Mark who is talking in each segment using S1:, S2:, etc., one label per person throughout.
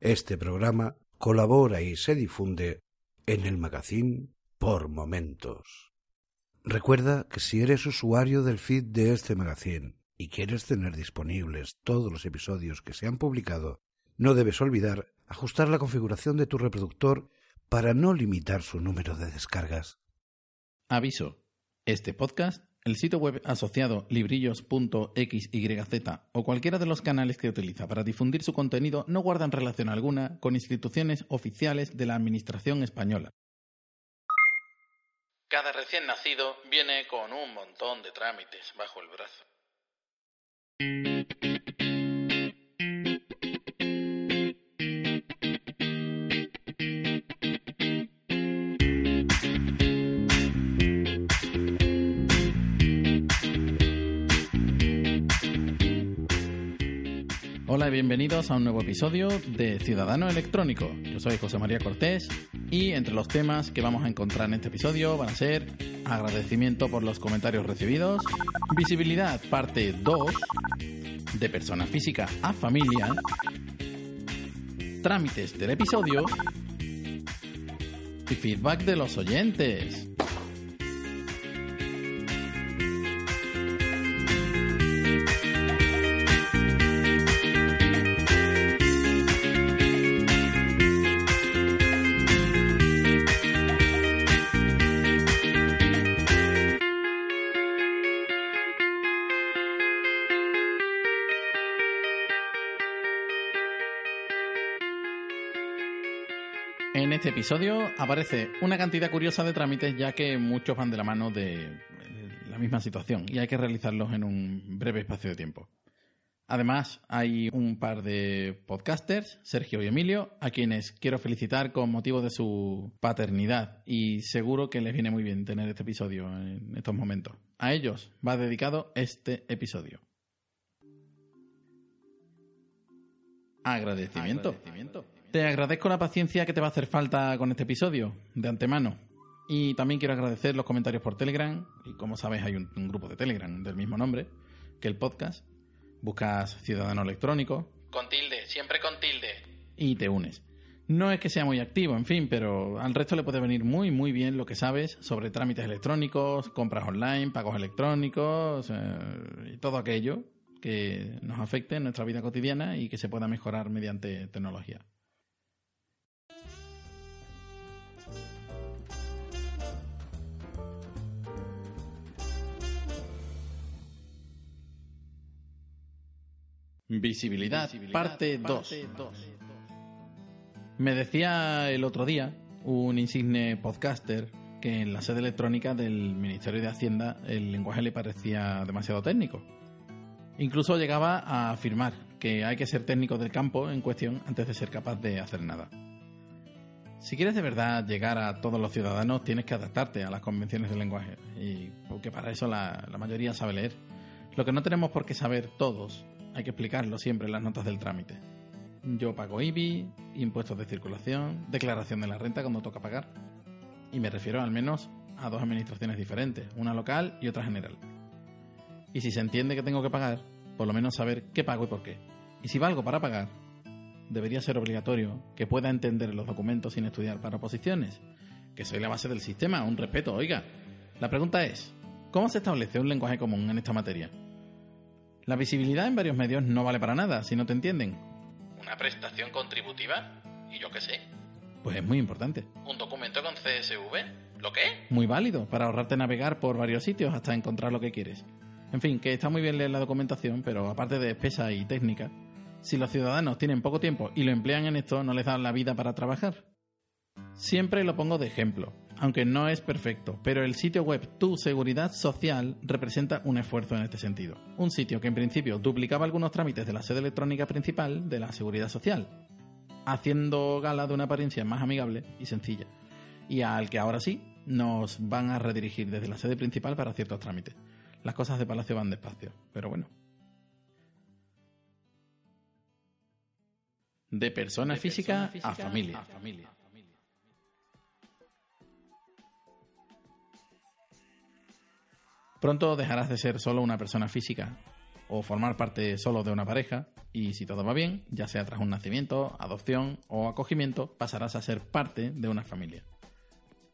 S1: Este programa colabora y se difunde en el magazine por momentos. Recuerda que si eres usuario del feed de este magazine y quieres tener disponibles todos los episodios que se han publicado, no debes olvidar ajustar la configuración de tu reproductor para no limitar su número de descargas.
S2: Aviso. Este podcast el sitio web asociado librillos.xyz o cualquiera de los canales que utiliza para difundir su contenido no guardan relación alguna con instituciones oficiales de la Administración española. Cada recién nacido viene con un montón de trámites bajo el brazo. Hola y bienvenidos a un nuevo episodio de Ciudadano Electrónico. Yo soy José María Cortés y entre los temas que vamos a encontrar en este episodio van a ser agradecimiento por los comentarios recibidos, visibilidad parte 2, de persona física a familia, trámites del episodio y feedback de los oyentes. Este episodio aparece una cantidad curiosa de trámites ya que muchos van de la mano de la misma situación y hay que realizarlos en un breve espacio de tiempo. Además, hay un par de podcasters, Sergio y Emilio, a quienes quiero felicitar con motivo de su paternidad y seguro que les viene muy bien tener este episodio en estos momentos. A ellos va dedicado este episodio. Agradecimiento. Te agradezco la paciencia que te va a hacer falta con este episodio, de antemano. Y también quiero agradecer los comentarios por Telegram. Y como sabes, hay un, un grupo de Telegram del mismo nombre que el podcast. Buscas Ciudadano Electrónico. Con tilde, siempre con tilde. Y te unes. No es que sea muy activo, en fin, pero al resto le puede venir muy, muy bien lo que sabes sobre trámites electrónicos, compras online, pagos electrónicos eh, y todo aquello que nos afecte en nuestra vida cotidiana y que se pueda mejorar mediante tecnología. Visibilidad, parte 2. Me decía el otro día un insigne podcaster que en la sede electrónica del Ministerio de Hacienda el lenguaje le parecía demasiado técnico. Incluso llegaba a afirmar que hay que ser técnico del campo en cuestión antes de ser capaz de hacer nada. Si quieres de verdad llegar a todos los ciudadanos, tienes que adaptarte a las convenciones del lenguaje, y porque para eso la, la mayoría sabe leer. Lo que no tenemos por qué saber todos hay que explicarlo siempre en las notas del trámite. Yo pago IBI, impuestos de circulación, declaración de la renta cuando toca pagar. Y me refiero al menos a dos administraciones diferentes, una local y otra general. Y si se entiende que tengo que pagar, por lo menos saber qué pago y por qué. Y si valgo para pagar, debería ser obligatorio que pueda entender los documentos sin estudiar para oposiciones, que soy la base del sistema, un respeto, oiga. La pregunta es, ¿cómo se establece un lenguaje común en esta materia? La visibilidad en varios medios no vale para nada si no te entienden. ¿Una prestación contributiva? ¿Y yo qué sé? Pues es muy importante. ¿Un documento con CSV? ¿Lo qué? Muy válido, para ahorrarte navegar por varios sitios hasta encontrar lo que quieres. En fin, que está muy bien leer la documentación, pero aparte de espesa y técnica, si los ciudadanos tienen poco tiempo y lo emplean en esto, no les dan la vida para trabajar. Siempre lo pongo de ejemplo. Aunque no es perfecto, pero el sitio web Tu Seguridad Social representa un esfuerzo en este sentido. Un sitio que en principio duplicaba algunos trámites de la sede electrónica principal de la Seguridad Social, haciendo gala de una apariencia más amigable y sencilla, y al que ahora sí nos van a redirigir desde la sede principal para ciertos trámites. Las cosas de Palacio van despacio, pero bueno. De persona, física, a familia. Pronto dejarás de ser solo una persona física o formar parte solo de una pareja y si todo va bien, ya sea tras un nacimiento, adopción o acogimiento, pasarás a ser parte de una familia.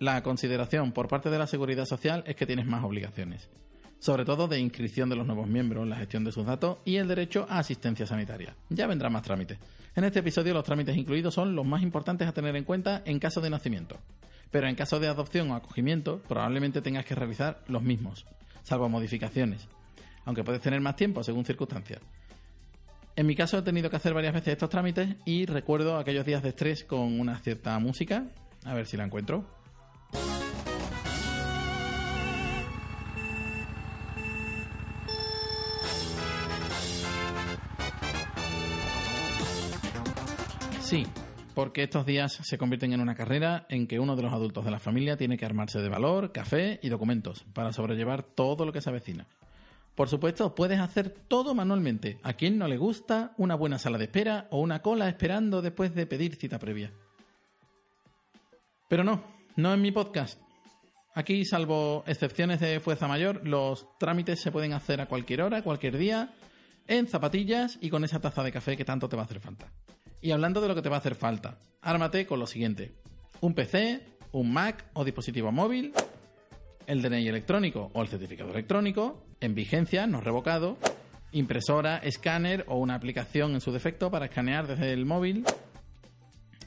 S2: La consideración por parte de la seguridad social es que tienes más obligaciones, sobre todo de inscripción de los nuevos miembros, la gestión de sus datos y el derecho a asistencia sanitaria. Ya vendrán más trámites. En este episodio los trámites incluidos son los más importantes a tener en cuenta en caso de nacimiento, pero en caso de adopción o acogimiento probablemente tengas que realizar los mismos, salvo modificaciones, aunque puedes tener más tiempo según circunstancias. En mi caso he tenido que hacer varias veces estos trámites y recuerdo aquellos días de estrés con una cierta música, a ver si la encuentro. Sí, porque estos días se convierten en una carrera en que uno de los adultos de la familia tiene que armarse de valor, café y documentos para sobrellevar todo lo que se avecina. Por supuesto, puedes hacer todo manualmente. ¿A quién no le gusta una buena sala de espera o una cola esperando después de pedir cita previa? Pero no, no en mi podcast. Aquí, salvo excepciones de fuerza mayor, los trámites se pueden hacer a cualquier hora, cualquier día, en zapatillas y con esa taza de café que tanto te va a hacer falta. Y hablando de lo que te va a hacer falta, ármate con lo siguiente. Un PC, un Mac o dispositivo móvil, el DNI electrónico o el certificado electrónico, en vigencia, no revocado, impresora, escáner o una aplicación en su defecto para escanear desde el móvil,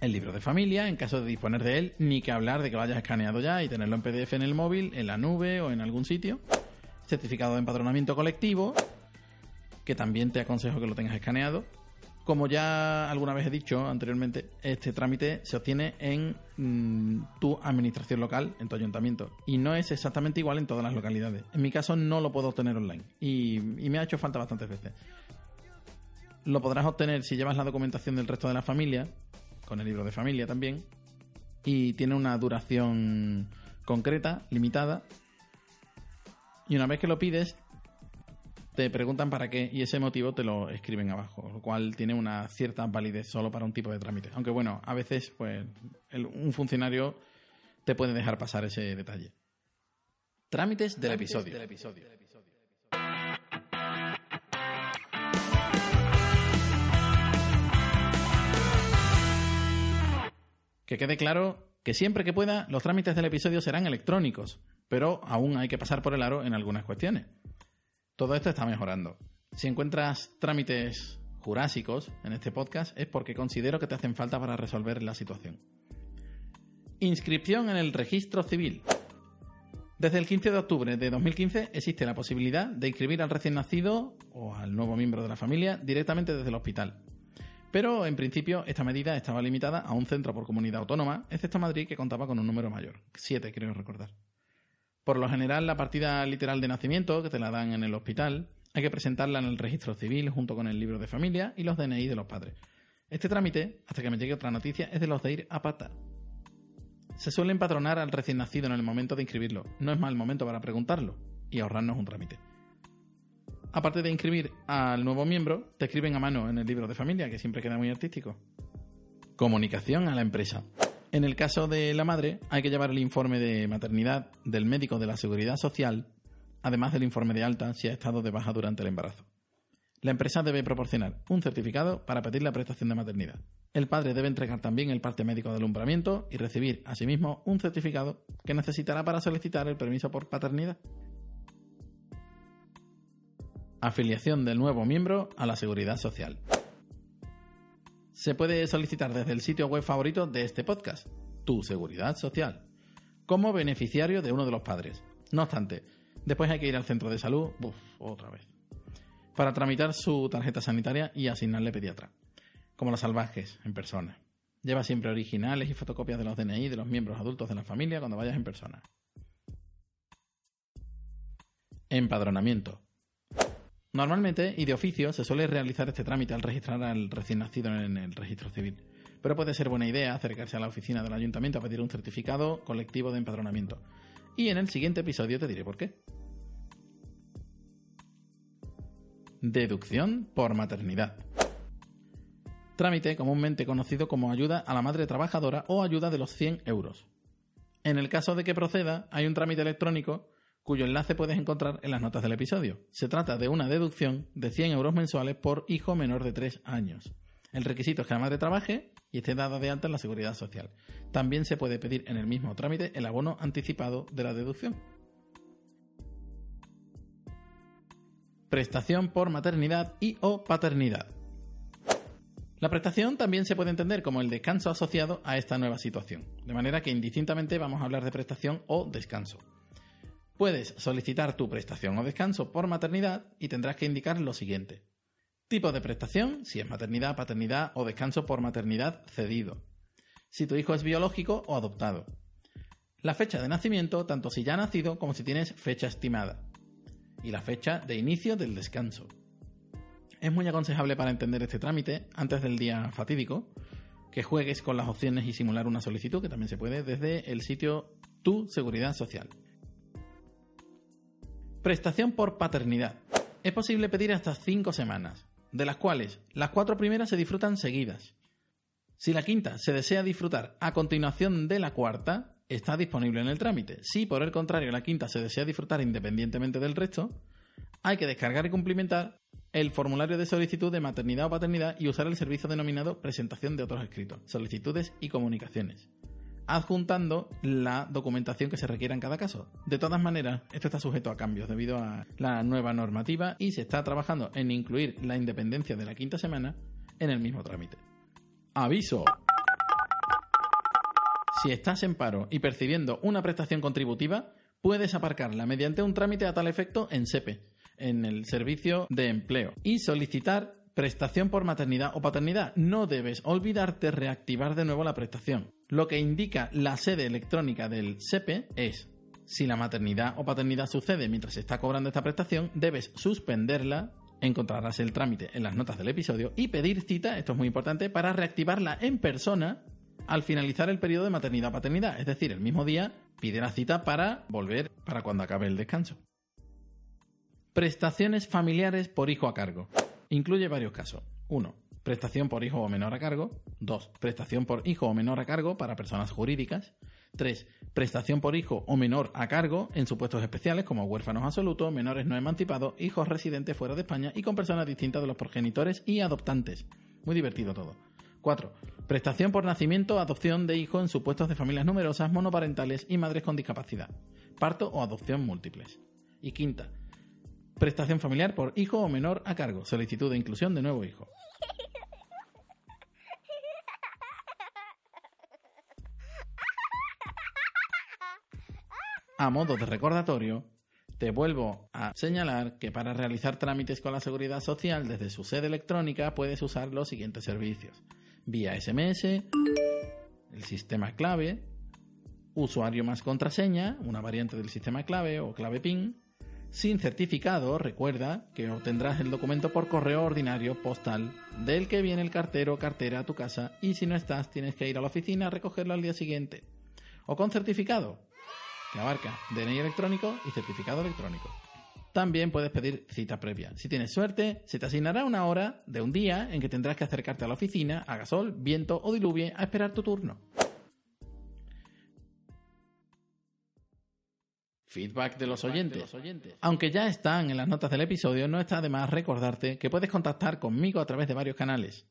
S2: el libro de familia, en caso de disponer de él, ni que hablar de que lo hayas escaneado ya y tenerlo en PDF en el móvil, en la nube o en algún sitio, certificado de empadronamiento colectivo, que también te aconsejo que lo tengas escaneado, como ya alguna vez he dicho anteriormente, este trámite se obtiene en mm, tu administración local, en tu ayuntamiento. Y no es exactamente igual en todas las localidades. En mi caso no lo puedo obtener online. Y, me ha hecho falta bastantes veces. Lo podrás obtener si llevas la documentación del resto de la familia, con el libro de familia también. Y tiene una duración concreta, limitada. Y una vez que lo pides, te preguntan para qué y ese motivo te lo escriben abajo, lo cual tiene una cierta validez solo para un tipo de trámite. Aunque bueno, a veces pues un funcionario te puede dejar pasar ese detalle. Trámites del episodio. Del episodio. Que quede claro que siempre que pueda los trámites del episodio serán electrónicos, pero aún hay que pasar por el aro en algunas cuestiones. Todo esto está mejorando. Si encuentras trámites jurásicos en este podcast es porque considero que te hacen falta para resolver la situación. Inscripción en el registro civil. Desde el 15 de octubre de 2015 existe la posibilidad de inscribir al recién nacido o al nuevo miembro de la familia directamente desde el hospital. Pero en principio esta medida estaba limitada a un centro por comunidad autónoma, excepto Madrid que contaba con un número mayor, siete creo recordar. Por lo general, la partida literal de nacimiento, que te la dan en el hospital, hay que presentarla en el registro civil junto con el libro de familia y los DNI de los padres. Este trámite, hasta que me llegue otra noticia, es de los de ir a pata. Se suele empadronar al recién nacido en el momento de inscribirlo. No es mal momento para preguntarlo y ahorrarnos un trámite. Aparte de inscribir al nuevo miembro, te escriben a mano en el libro de familia, que siempre queda muy artístico. Comunicación a la empresa. En el caso de la madre, hay que llevar el informe de maternidad del médico de la Seguridad Social, además del informe de alta si ha estado de baja durante el embarazo. La empresa debe proporcionar un certificado para pedir la prestación de maternidad. El padre debe entregar también el parte médico de alumbramiento y recibir asimismo un certificado que necesitará para solicitar el permiso por paternidad. Afiliación del nuevo miembro a la Seguridad Social se puede solicitar desde el sitio web favorito de este podcast, Tu Seguridad Social, como beneficiario de uno de los padres. No obstante, después hay que ir al centro de salud, otra vez, para tramitar su tarjeta sanitaria y asignarle pediatra, como los salvajes en persona. Lleva siempre originales y fotocopias de los DNI de los miembros adultos de la familia cuando vayas en persona. Empadronamiento. Normalmente, y de oficio, se suele realizar este trámite al registrar al recién nacido en el registro civil. Pero puede ser buena idea acercarse a la oficina del ayuntamiento a pedir un certificado colectivo de empadronamiento. Y en el siguiente episodio te diré por qué. Deducción por maternidad. Trámite comúnmente conocido como ayuda a la madre trabajadora o ayuda de los 100 euros. En el caso de que proceda, hay un trámite electrónico cuyo enlace puedes encontrar en las notas del episodio. Se trata de una deducción de 100 euros mensuales por hijo menor de 3 años. El requisito es que la madre trabaje y esté dada de alta en la seguridad social. También se puede pedir en el mismo trámite el abono anticipado de la deducción. Prestación por maternidad y o paternidad. La prestación también se puede entender como el descanso asociado a esta nueva situación, de manera que indistintamente vamos a hablar de prestación o descanso. Puedes solicitar tu prestación o descanso por maternidad y tendrás que indicar lo siguiente. Tipo de prestación, si es maternidad, paternidad o descanso por maternidad cedido. Si tu hijo es biológico o adoptado. La fecha de nacimiento, tanto si ya ha nacido como si tienes fecha estimada. Y la fecha de inicio del descanso. Es muy aconsejable para entender este trámite, antes del día fatídico, que juegues con las opciones y simular una solicitud, que también se puede desde el sitio Tu Seguridad Social. Prestación por paternidad. Es posible pedir hasta 5 semanas, de las cuales las cuatro primeras se disfrutan seguidas. Si la quinta se desea disfrutar a continuación de la cuarta, está disponible en el trámite. Si por el contrario la quinta se desea disfrutar independientemente del resto, hay que descargar y cumplimentar el formulario de solicitud de maternidad o paternidad y usar el servicio denominado presentación de otros escritos, solicitudes y comunicaciones adjuntando la documentación que se requiera en cada caso. De todas maneras, esto está sujeto a cambios debido a la nueva normativa y se está trabajando en incluir la independencia de la quinta semana en el mismo trámite. Aviso. Si estás en paro y percibiendo una prestación contributiva, puedes aparcarla mediante un trámite a tal efecto en SEPE, en el Servicio de Empleo, y solicitar prestación por maternidad o paternidad. No debes olvidarte reactivar de nuevo la prestación. Lo que indica la sede electrónica del SEPE es si la maternidad o paternidad sucede mientras se está cobrando esta prestación, debes suspenderla, encontrarás el trámite en las notas del episodio y pedir cita, esto es muy importante, para reactivarla en persona al finalizar el periodo de maternidad o paternidad. Es decir, el mismo día pide la cita para volver para cuando acabe el descanso. Prestaciones familiares por hijo a cargo. Incluye varios casos. 1. Prestación por hijo o menor a cargo. 2. Prestación por hijo o menor a cargo para personas jurídicas. 3. Prestación por hijo o menor a cargo en supuestos especiales como huérfanos absolutos, menores no emancipados, hijos residentes fuera de España y con personas distintas de los progenitores y adoptantes. Muy divertido todo. 4. Prestación por nacimiento o adopción de hijo en supuestos de familias numerosas, monoparentales y madres con discapacidad. Parto o adopción múltiples. Y quinta, Prestación familiar por hijo o menor a cargo. Solicitud de inclusión de nuevo hijo. A modo de recordatorio, te vuelvo a señalar que para realizar trámites con la seguridad social desde su sede electrónica puedes usar los siguientes servicios. Vía SMS, el sistema clave, usuario más contraseña, una variante del sistema clave o clave PIN, sin certificado, recuerda que obtendrás el documento por correo ordinario postal del que viene el cartero o cartera a tu casa y si no estás tienes que ir a la oficina a recogerlo al día siguiente. O con certificado, que abarca DNI electrónico y certificado electrónico. También puedes pedir cita previa. Si tienes suerte, se te asignará una hora de un día en que tendrás que acercarte a la oficina, haga sol, viento o diluvie, a esperar tu turno. Feedback de los oyentes. Aunque ya están en las notas del episodio, no está de más recordarte que puedes contactar conmigo a través de varios canales.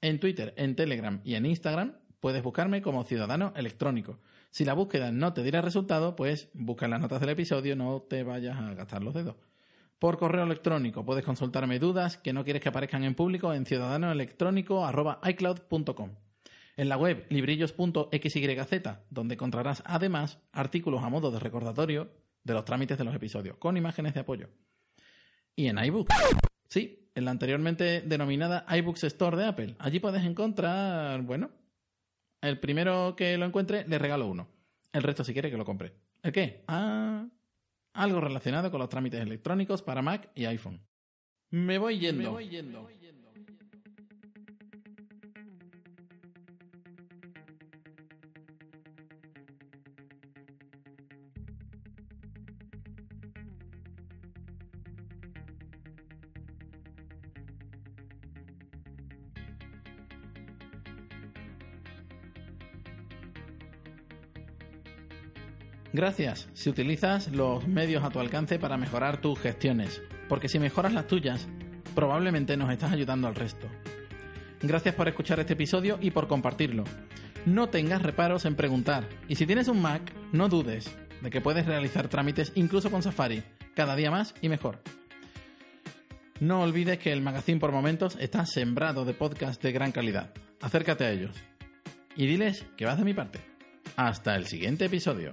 S2: En Twitter, en Telegram y en Instagram puedes buscarme como Ciudadano Electrónico. Si la búsqueda no te diera resultado, pues busca en las notas del episodio, no te vayas a gastar los dedos. Por correo electrónico puedes consultarme dudas que no quieres que aparezcan en público en ciudadanoelectrónico.icloud.com. En la web librillos.xyz, donde encontrarás además artículos a modo de recordatorio de los trámites de los episodios, con imágenes de apoyo. Y en iBooks. Sí, en la anteriormente denominada iBooks Store de Apple. Allí puedes encontrar, bueno, El primero que lo encuentre, le regalo uno. El resto, si quiere, que lo compre. ¿El qué? Ah, algo relacionado con los trámites electrónicos para Mac y iPhone. Me voy yendo. Me voy yendo. Gracias si utilizas los medios a tu alcance para mejorar tus gestiones, porque si mejoras las tuyas, probablemente nos estás ayudando al resto. Gracias por escuchar este episodio y por compartirlo. No tengas reparos en preguntar, y si tienes un Mac, no dudes de que puedes realizar trámites incluso con Safari, cada día más y mejor. No olvides que el magazine por momentos está sembrado de podcasts de gran calidad. Acércate a ellos. Y diles que vas de mi parte. Hasta el siguiente episodio.